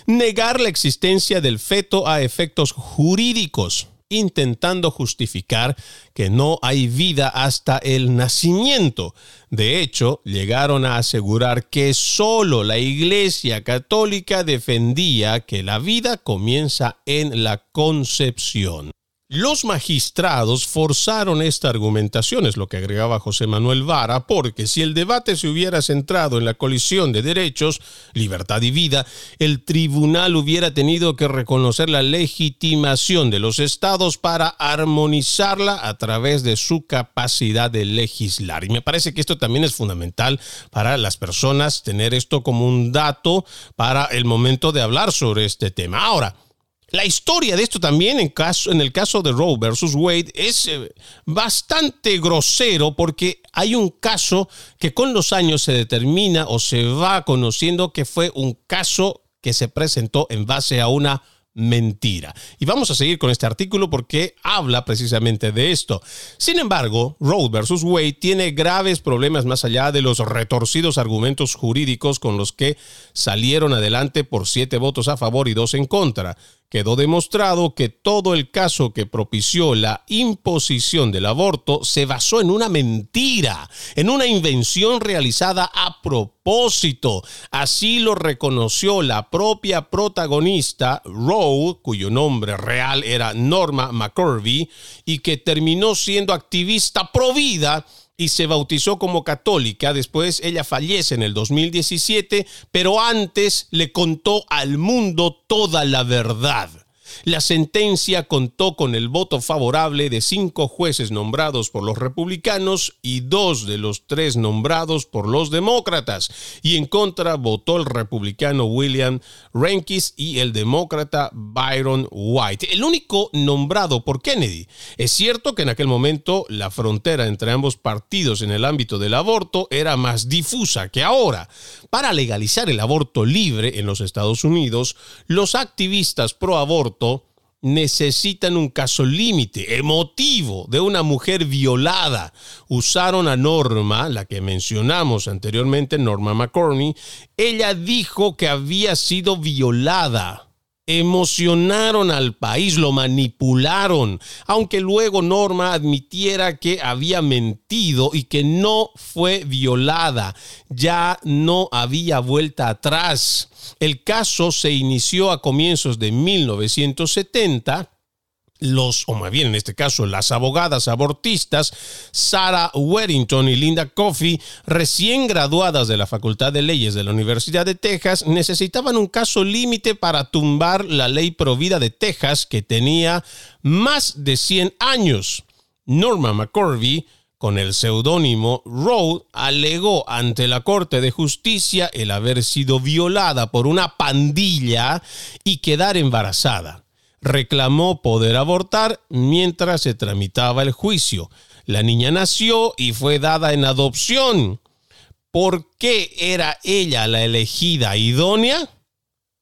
Negar la existencia del feto a efectos jurídicos, intentando justificar que no hay vida hasta el nacimiento. De hecho, llegaron a asegurar que solo la Iglesia Católica defendía que la vida comienza en la concepción. Los magistrados forzaron esta argumentación, es lo que agregaba José Manuel Vara, porque si el debate se hubiera centrado en la colisión de derechos, libertad y vida, el tribunal hubiera tenido que reconocer la legitimación de los estados para armonizarla a través de su capacidad de legislar. Y me parece que esto también es fundamental para las personas tener esto como un dato para el momento de hablar sobre este tema. Ahora, la historia de esto también en, el caso de Roe versus Wade es eh, bastante grosero porque hay un caso que con los años se determina o se va conociendo que fue un caso que se presentó en base a una mentira. Y vamos a seguir con este artículo porque habla precisamente de esto. Sin embargo, Roe versus Wade tiene graves problemas más allá de los retorcidos argumentos jurídicos con los que salieron adelante por siete votos a favor y dos en contra quedó demostrado que todo el caso que propició la imposición del aborto se basó en una mentira, en una invención realizada a propósito. Así lo reconoció la propia protagonista, Roe, cuyo nombre real era Norma McCurvey, y que terminó siendo activista pro vida y se bautizó como católica. Después ella fallece en el 2017, pero antes le contó al mundo toda la verdad. La sentencia contó con el voto favorable de cinco jueces nombrados por los republicanos y dos de los tres nombrados por los demócratas, y en contra votó el republicano William Rehnquist y el demócrata Byron White, el único nombrado por Kennedy. Es cierto que en aquel momento la frontera entre ambos partidos en el ámbito del aborto era más difusa que ahora. Para legalizar el aborto libre en los Estados Unidos, los activistas pro aborto necesitan un caso límite, emotivo, de una mujer violada. Usaron a Norma, la que mencionamos anteriormente, Norma McCorney. Ella dijo que había sido violada emocionaron al país, lo manipularon, aunque luego Norma admitiera que había mentido y que no fue violada, ya no había vuelta atrás. El caso se inició a comienzos de 1970 los, o más bien en este caso, las abogadas abortistas Sarah Weddington y Linda Coffey, recién graduadas de la Facultad de Leyes de la Universidad de Texas, necesitaban un caso límite para tumbar la ley provida de Texas que tenía más de 100 años. Norma McCorvey con el seudónimo Roe, alegó ante la Corte de Justicia el haber sido violada por una pandilla y quedar embarazada reclamó poder abortar mientras se tramitaba el juicio. La niña nació y fue dada en adopción. ¿Por qué era ella la elegida idónea?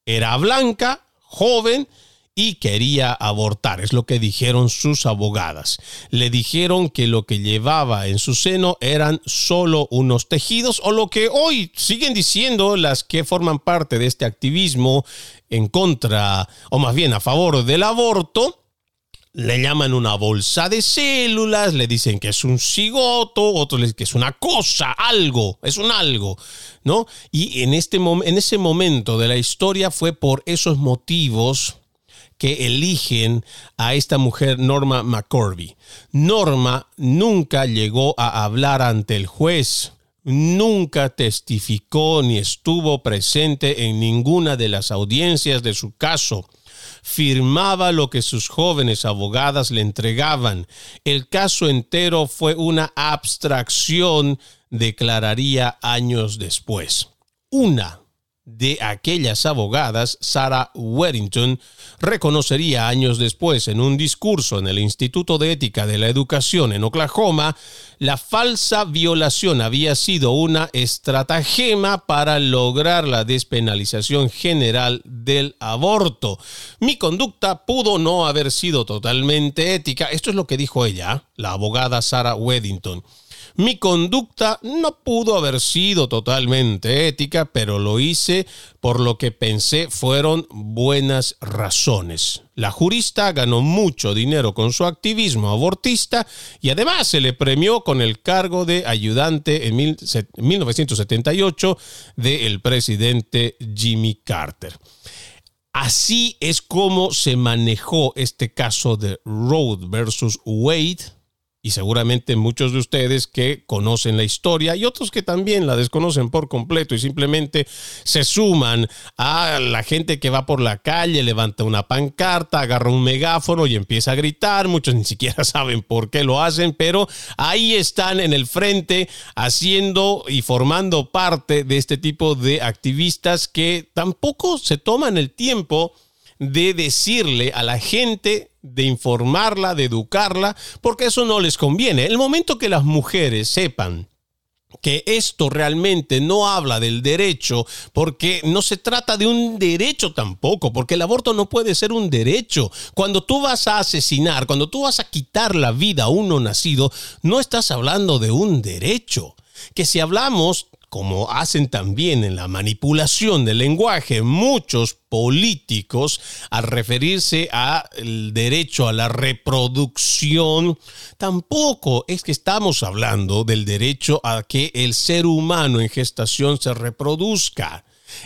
Era blanca, joven y quería abortar, es lo que dijeron sus abogadas. Le dijeron que lo que llevaba en su seno eran solo unos tejidos o lo que hoy siguen diciendo las que forman parte de este activismo en contra, o más bien a favor del aborto, le llaman una bolsa de células, le dicen que es un cigoto, otros le dicen que es una cosa, algo, es un algo, ¿no? Y en, este en ese momento de la historia fue por esos motivos que eligen a esta mujer Norma McCorby. Norma nunca llegó a hablar ante el juez nunca testificó ni estuvo presente en ninguna de las audiencias de su caso. Firmaba lo que sus jóvenes abogadas le entregaban. El caso entero fue una abstracción, declararía años después. Una de aquellas abogadas, Sarah Weddington, reconocería años después en un discurso en el Instituto de Ética de la Educación en Oklahoma, la falsa violación había sido una estratagema para lograr la despenalización general del aborto. Mi conducta pudo no haber sido totalmente ética. Esto es lo que dijo ella, la abogada Sarah Weddington. Mi conducta no pudo haber sido totalmente ética, pero lo hice por lo que pensé fueron buenas razones. La jurista ganó mucho dinero con su activismo abortista y además se le premió con el cargo de ayudante en 1978 del presidente Jimmy Carter. Así es como se manejó este caso de Roe versus Wade y seguramente muchos de ustedes que conocen la historia y otros que también la desconocen por completo y simplemente se suman a la gente que va por la calle, levanta una pancarta, agarra un megáfono y empieza a gritar. Muchos ni siquiera saben por qué lo hacen, pero ahí están en el frente haciendo y formando parte de este tipo de activistas que tampoco se toman el tiempo de decirle a la gente, de informarla, de educarla, porque eso no les conviene. El momento que las mujeres sepan que esto realmente no habla del derecho, porque no se trata de un derecho tampoco, porque el aborto no puede ser un derecho. Cuando tú vas a asesinar, cuando tú vas a quitar la vida a uno nacido, no estás hablando de un derecho. Que si hablamos como hacen también en la manipulación del lenguaje muchos políticos al referirse al derecho a la reproducción, tampoco es que estamos hablando del derecho a que el ser humano en gestación se reproduzca.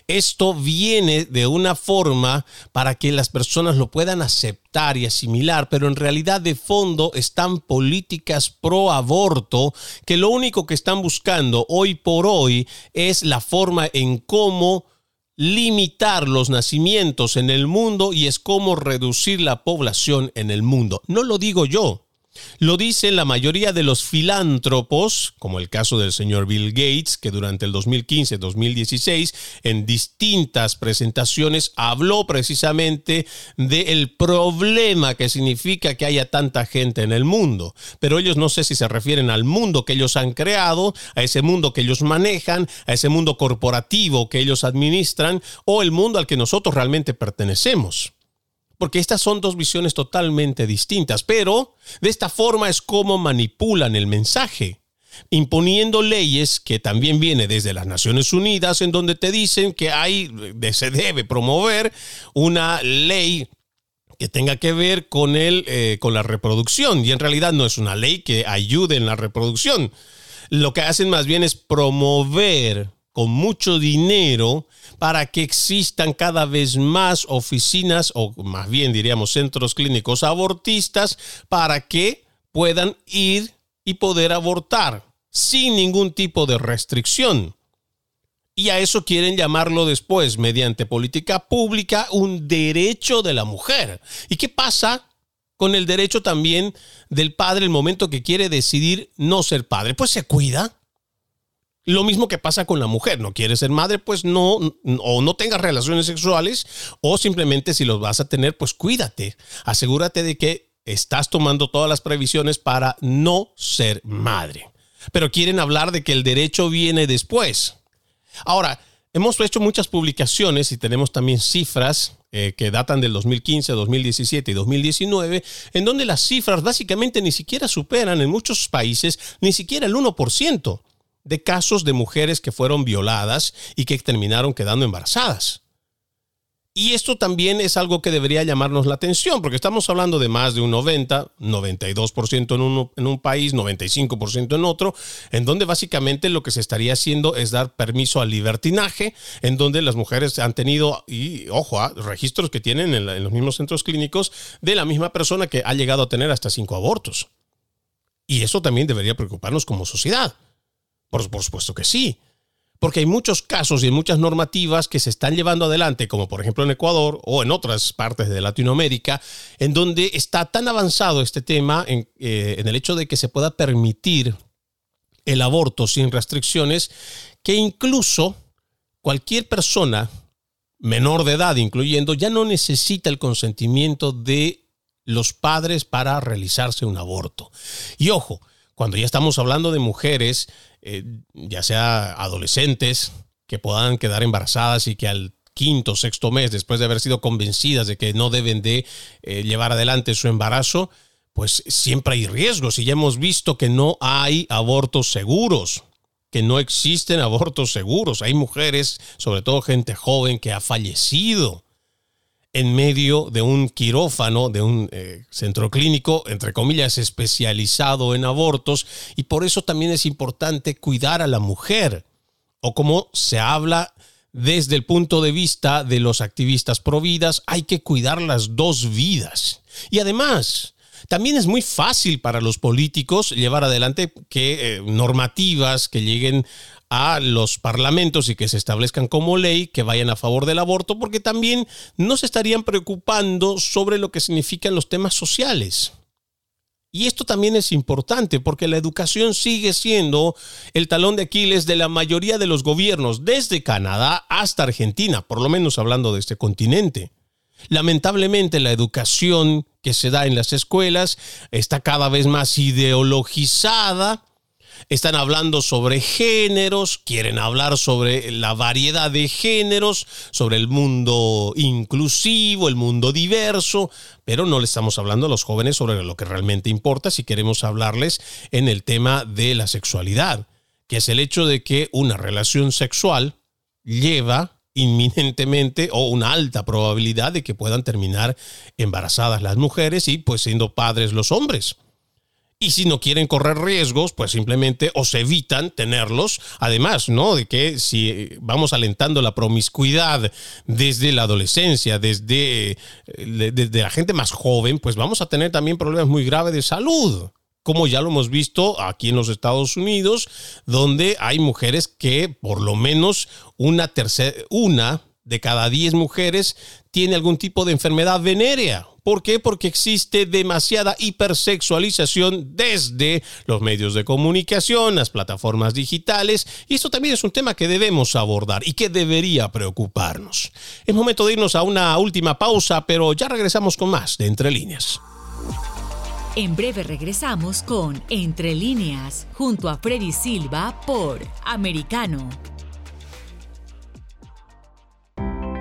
Esto viene de una forma para que las personas lo puedan aceptar y asimilar, pero en realidad de fondo están políticas pro aborto que lo único que están buscando hoy por hoy es la forma en cómo limitar los nacimientos en el mundo y es cómo reducir la población en el mundo. No lo digo yo, lo dicen la mayoría de los filántropos, como el caso del señor Bill Gates, que durante el 2015-2016 en distintas presentaciones habló precisamente del problema que significa que haya tanta gente en el mundo. Pero ellos no sé si se refieren al mundo que ellos han creado, a ese mundo que ellos manejan, a ese mundo corporativo que ellos administran o el mundo al que nosotros realmente pertenecemos porque estas son dos visiones totalmente distintas, pero de esta forma es como manipulan el mensaje, imponiendo leyes que también viene desde las Naciones Unidas, en donde te dicen que hay, se debe promover una ley que tenga que ver con, el, eh, con la reproducción, y en realidad no es una ley que ayude en la reproducción. Lo que hacen más bien es promover con mucho dinero para que existan cada vez más oficinas o más bien diríamos centros clínicos abortistas para que puedan ir y poder abortar sin ningún tipo de restricción. Y a eso quieren llamarlo después, mediante política pública, un derecho de la mujer. ¿Y qué pasa con el derecho también del padre el momento que quiere decidir no ser padre? Pues se cuida lo mismo que pasa con la mujer, no quiere ser madre, pues no, o no tengas relaciones sexuales, o simplemente si los vas a tener, pues cuídate. Asegúrate de que estás tomando todas las previsiones para no ser madre. Pero quieren hablar de que el derecho viene después. Ahora, hemos hecho muchas publicaciones y tenemos también cifras eh, que datan del 2015, 2017 y 2019, en donde las cifras básicamente ni siquiera superan en muchos países ni siquiera el 1% de casos de mujeres que fueron violadas y que terminaron quedando embarazadas. Y esto también es algo que debería llamarnos la atención, porque estamos hablando de más de un 90, 92% en un, en un país, 95% en otro, en donde básicamente lo que se estaría haciendo es dar permiso al libertinaje, en donde las mujeres han tenido, y ojo, ah, registros que tienen en, en los mismos centros clínicos de la misma persona que ha llegado a tener hasta cinco abortos. Y eso también debería preocuparnos como sociedad. Por, supuesto que sí. Porque hay muchos casos y muchas normativas que se están llevando adelante, como por ejemplo en Ecuador o en otras partes de Latinoamérica, en donde está tan avanzado este tema eh, en el hecho de que se pueda permitir el aborto sin restricciones, que incluso cualquier persona menor de edad, incluyendo, ya no necesita el consentimiento de los padres para realizarse un aborto. Y ojo, cuando ya estamos hablando de mujeres eh, ya sea adolescentes, que puedan quedar embarazadas y que al quinto o sexto mes, después de haber sido convencidas de que no deben de eh, llevar adelante su embarazo, pues siempre hay riesgos y ya hemos visto que no hay abortos seguros, que no existen abortos seguros. Hay mujeres, sobre todo gente joven, que ha fallecido en medio de un quirófano, de un eh, centro clínico, entre comillas, especializado en abortos, y por eso también es importante cuidar a la mujer, o como se habla desde el punto de vista de los activistas pro vidas, hay que cuidar las dos vidas. Y además, también es muy fácil para los políticos llevar adelante que eh, normativas que lleguen a los parlamentos y que se establezcan como ley que vayan a favor del aborto, porque también no se estarían preocupando sobre lo que significan los temas sociales. Y esto también es importante porque la educación sigue siendo el talón de Aquiles de la mayoría de los gobiernos, desde Canadá hasta Argentina, por lo menos hablando de este continente. Lamentablemente la educación que se da en las escuelas está cada vez más ideologizada están hablando sobre géneros, quieren hablar sobre la variedad de géneros, sobre el mundo inclusivo, el mundo diverso, pero no le estamos hablando a los jóvenes sobre lo que realmente importa si queremos hablarles en el tema de la sexualidad, que es el hecho de que una relación sexual lleva inminentemente o una alta probabilidad de que puedan terminar embarazadas las mujeres y pues siendo padres los hombres. Y si no quieren correr riesgos, pues simplemente o se evitan tenerlos. Además, ¿no? De que si vamos alentando la promiscuidad desde la adolescencia, desde, desde la gente más joven, pues vamos a tener también problemas muy graves de salud como ya lo hemos visto aquí en los Estados Unidos, donde hay mujeres que por lo menos una tercera, una de cada 10 mujeres tiene algún tipo de enfermedad venérea. ¿Por qué? Porque existe demasiada hipersexualización desde los medios de comunicación, las plataformas digitales, y esto también es un tema que debemos abordar y que debería preocuparnos. Es momento de irnos a una última pausa, pero ya regresamos con más de Entre Líneas. En breve regresamos con Entre líneas, junto a Freddy Silva por Americano.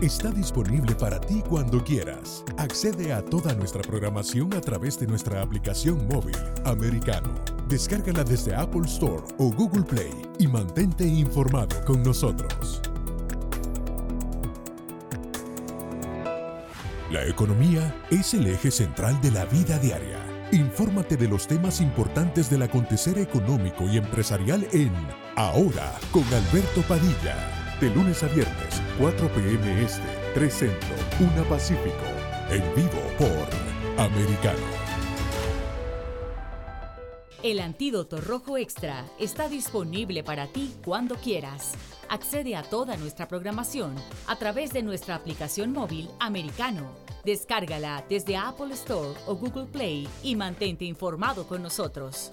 está disponible para ti cuando quieras. Accede a toda nuestra programación a través de nuestra aplicación móvil americano. Descárgala desde Apple Store o Google Play y mantente informado con nosotros. La economía es el eje central de la vida diaria. Infórmate de los temas importantes del acontecer económico y empresarial en Ahora con Alberto Padilla de lunes a viernes, 4 p.m. Este, 3 Centro, 1 Pacífico. En vivo por Americano. El antídoto rojo extra está disponible para ti cuando quieras. Accede a toda nuestra programación a través de nuestra aplicación móvil americano. Descárgala desde Apple Store o Google Play y mantente informado con nosotros.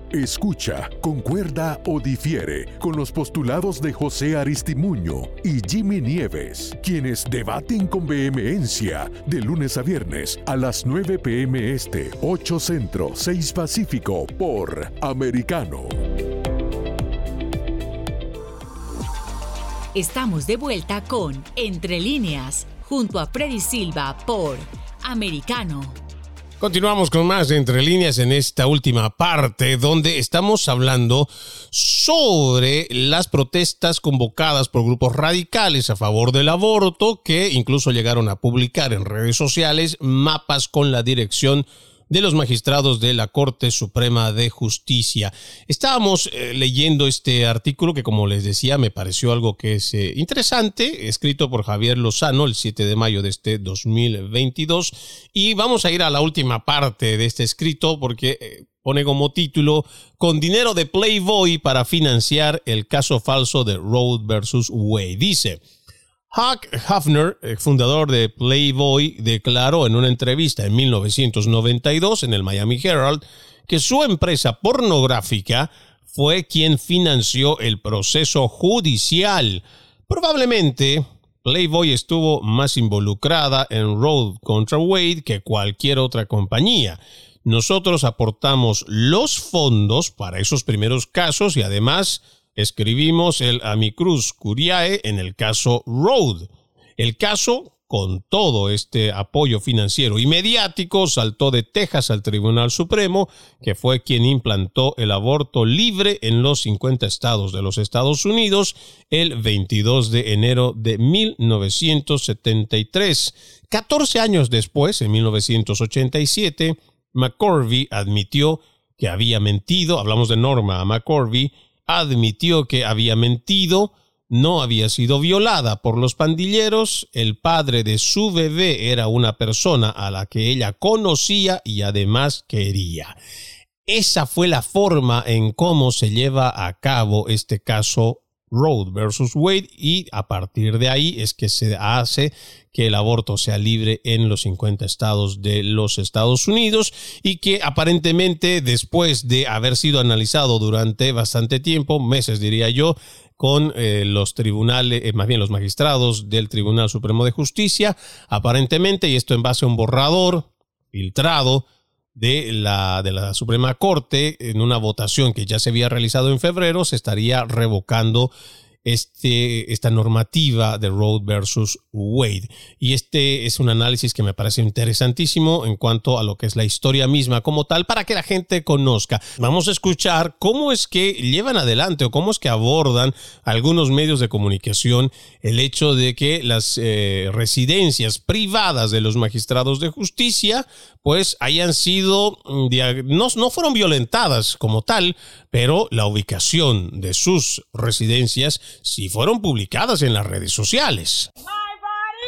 Escucha, concuerda o difiere con los postulados de José Aristimuño y Jimmy Nieves, quienes debaten con vehemencia de lunes a viernes a las 9 pm este, 8 Centro, 6 Pacífico por Americano. Estamos de vuelta con Entre líneas, junto a Freddy Silva por Americano. Continuamos con más Entre Líneas en esta última parte donde estamos hablando sobre las protestas convocadas por grupos radicales a favor del aborto que incluso llegaron a publicar en redes sociales mapas con la dirección de los magistrados de la Corte Suprema de Justicia. Estábamos eh, leyendo este artículo que, como les decía, me pareció algo que es eh, interesante, escrito por Javier Lozano el 7 de mayo de este 2022. Y vamos a ir a la última parte de este escrito porque eh, pone como título Con dinero de Playboy para financiar el caso falso de Road versus Way. Dice. Huck Hafner, fundador de Playboy, declaró en una entrevista en 1992 en el Miami Herald que su empresa pornográfica fue quien financió el proceso judicial. Probablemente Playboy estuvo más involucrada en Road contra Wade que cualquier otra compañía. Nosotros aportamos los fondos para esos primeros casos y además escribimos el Amicruz Curiae en el caso Road. El caso, con todo este apoyo financiero y mediático, saltó de Texas al Tribunal Supremo, que fue quien implantó el aborto libre en los 50 estados de los Estados Unidos el 22 de enero de 1973. 14 años después, en 1987, McCorvey admitió que había mentido, hablamos de Norma McCorvey, admitió que había mentido, no había sido violada por los pandilleros, el padre de su bebé era una persona a la que ella conocía y además quería. Esa fue la forma en cómo se lleva a cabo este caso Road versus Wade y a partir de ahí es que se hace que el aborto sea libre en los 50 estados de los Estados Unidos y que aparentemente después de haber sido analizado durante bastante tiempo, meses diría yo, con eh, los tribunales, eh, más bien los magistrados del Tribunal Supremo de Justicia, aparentemente, y esto en base a un borrador filtrado de la, de la Suprema Corte, en una votación que ya se había realizado en febrero, se estaría revocando este, esta normativa de Road versus Wade. Y este es un análisis que me parece interesantísimo en cuanto a lo que es la historia misma como tal, para que la gente conozca. Vamos a escuchar cómo es que llevan adelante o cómo es que abordan algunos medios de comunicación el hecho de que las eh, residencias privadas de los magistrados de justicia pues hayan sido, mm, no, no fueron violentadas como tal, pero la ubicación de sus residencias sí fueron publicadas en las redes sociales.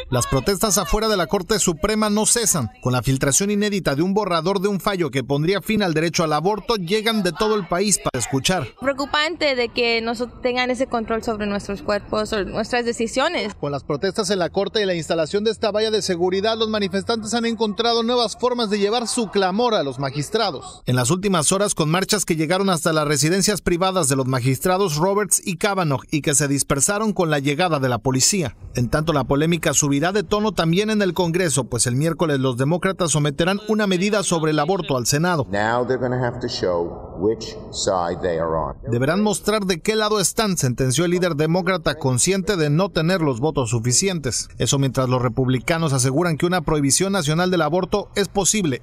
Las protestas afuera de la Corte Suprema no cesan. Con la filtración inédita de un borrador de un fallo que pondría fin al derecho al aborto, llegan de todo el país para escuchar. Preocupante de que no tengan ese control sobre nuestros cuerpos o nuestras decisiones. Con las protestas en la Corte y la instalación de esta valla de seguridad, los manifestantes han encontrado nuevas formas de llevar su clamor a los magistrados. En las últimas horas, con marchas que llegaron hasta las residencias privadas de los magistrados Roberts y Kavanaugh y que se dispersaron con la llegada de la policía. En tanto, la polémica subió de tono también en el Congreso, pues el miércoles los demócratas someterán una medida sobre el aborto al Senado. Deberán mostrar de qué lado están, sentenció el líder demócrata consciente de no tener los votos suficientes. Eso mientras los republicanos aseguran que una prohibición nacional del aborto es posible.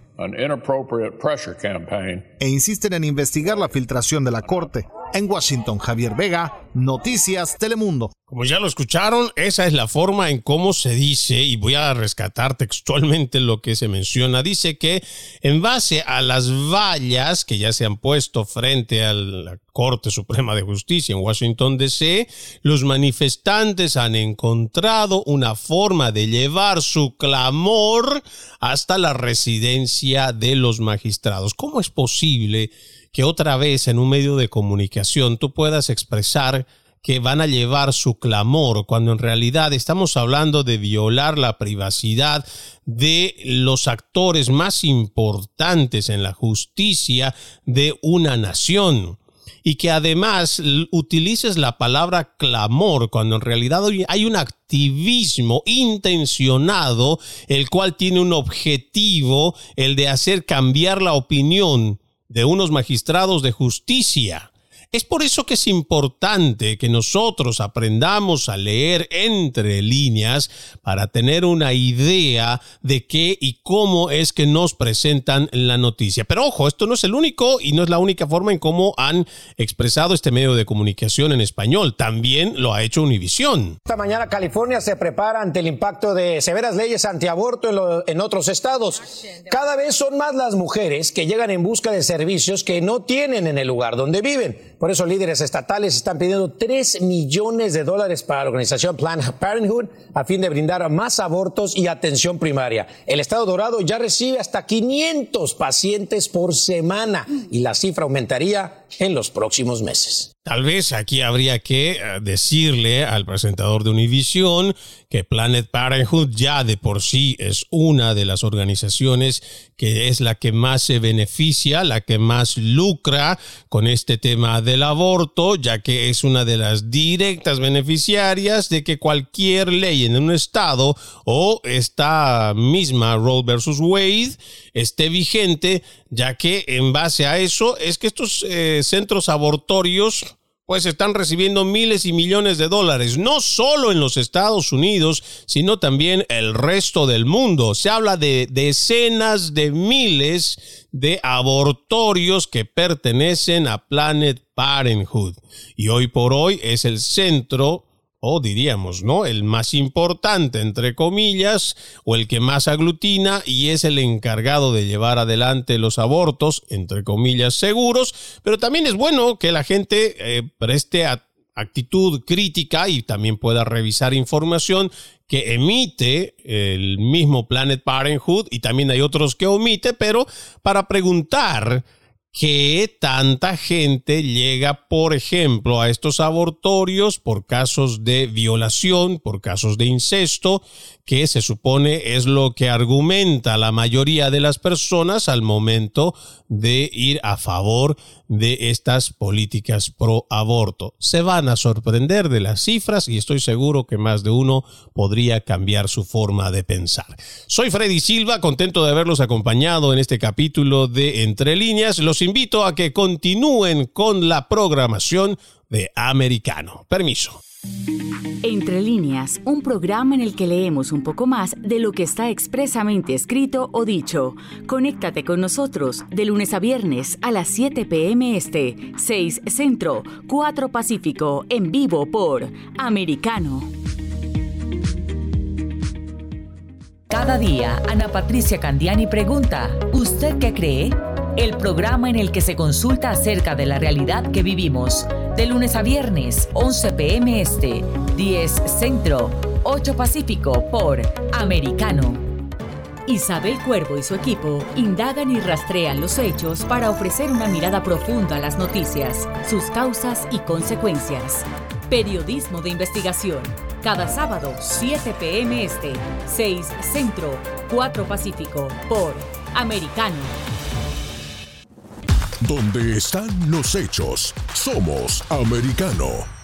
E insisten en investigar la filtración de la Corte. En Washington, Javier Vega, Noticias Telemundo. Como ya lo escucharon, esa es la forma en cómo se dice, y voy a rescatar textualmente lo que se menciona. Dice que en base a las vallas que ya se han puesto frente a la Corte Suprema de Justicia en Washington, D.C., los manifestantes han encontrado una forma de llevar su clamor hasta la residencia de los magistrados. ¿Cómo es posible? Que otra vez en un medio de comunicación tú puedas expresar que van a llevar su clamor, cuando en realidad estamos hablando de violar la privacidad de los actores más importantes en la justicia de una nación. Y que además utilices la palabra clamor cuando en realidad hay un activismo intencionado, el cual tiene un objetivo, el de hacer cambiar la opinión de unos magistrados de justicia es por eso que es importante que nosotros aprendamos a leer entre líneas para tener una idea de qué y cómo es que nos presentan la noticia. Pero ojo, esto no es el único y no es la única forma en cómo han expresado este medio de comunicación en español. También lo ha hecho Univisión. Esta mañana California se prepara ante el impacto de severas leyes antiaborto en, en otros estados. Cada vez son más las mujeres que llegan en busca de servicios que no tienen en el lugar donde viven. Por eso líderes estatales están pidiendo 3 millones de dólares para la organización Planned Parenthood a fin de brindar más abortos y atención primaria. El Estado Dorado ya recibe hasta 500 pacientes por semana y la cifra aumentaría en los próximos meses. Tal vez aquí habría que eh, decirle al presentador de Univision que Planet Parenthood ya de por sí es una de las organizaciones que es la que más se beneficia, la que más lucra con este tema del aborto, ya que es una de las directas beneficiarias de que cualquier ley en un estado o esta misma Roe versus Wade esté vigente, ya que en base a eso es que estos eh, centros abortorios pues están recibiendo miles y millones de dólares, no solo en los Estados Unidos, sino también el resto del mundo. Se habla de decenas de miles de abortorios que pertenecen a Planet Parenthood. Y hoy por hoy es el centro o diríamos, ¿no? El más importante, entre comillas, o el que más aglutina y es el encargado de llevar adelante los abortos, entre comillas, seguros, pero también es bueno que la gente eh, preste actitud crítica y también pueda revisar información que emite el mismo Planet Parenthood y también hay otros que omite, pero para preguntar que tanta gente llega, por ejemplo, a estos abortorios por casos de violación, por casos de incesto, que se supone es lo que argumenta la mayoría de las personas al momento de ir a favor de estas políticas pro aborto. Se van a sorprender de las cifras y estoy seguro que más de uno podría cambiar su forma de pensar. Soy Freddy Silva, contento de haberlos acompañado en este capítulo de Entre líneas. Los invito a que continúen con la programación de Americano. Permiso. Entre líneas, un programa en el que leemos un poco más de lo que está expresamente escrito o dicho. Conéctate con nosotros de lunes a viernes a las 7 pm este, 6 Centro, 4 Pacífico, en vivo por Americano. Cada día, Ana Patricia Candiani pregunta, ¿usted qué cree? El programa en el que se consulta acerca de la realidad que vivimos de lunes a viernes, 11 pm este, 10 centro, 8 pacífico por Americano. Isabel Cuervo y su equipo indagan y rastrean los hechos para ofrecer una mirada profunda a las noticias, sus causas y consecuencias. Periodismo de investigación. Cada sábado, 7 pm este, 6 centro, 4 pacífico por Americano. Donde están los hechos, somos americano.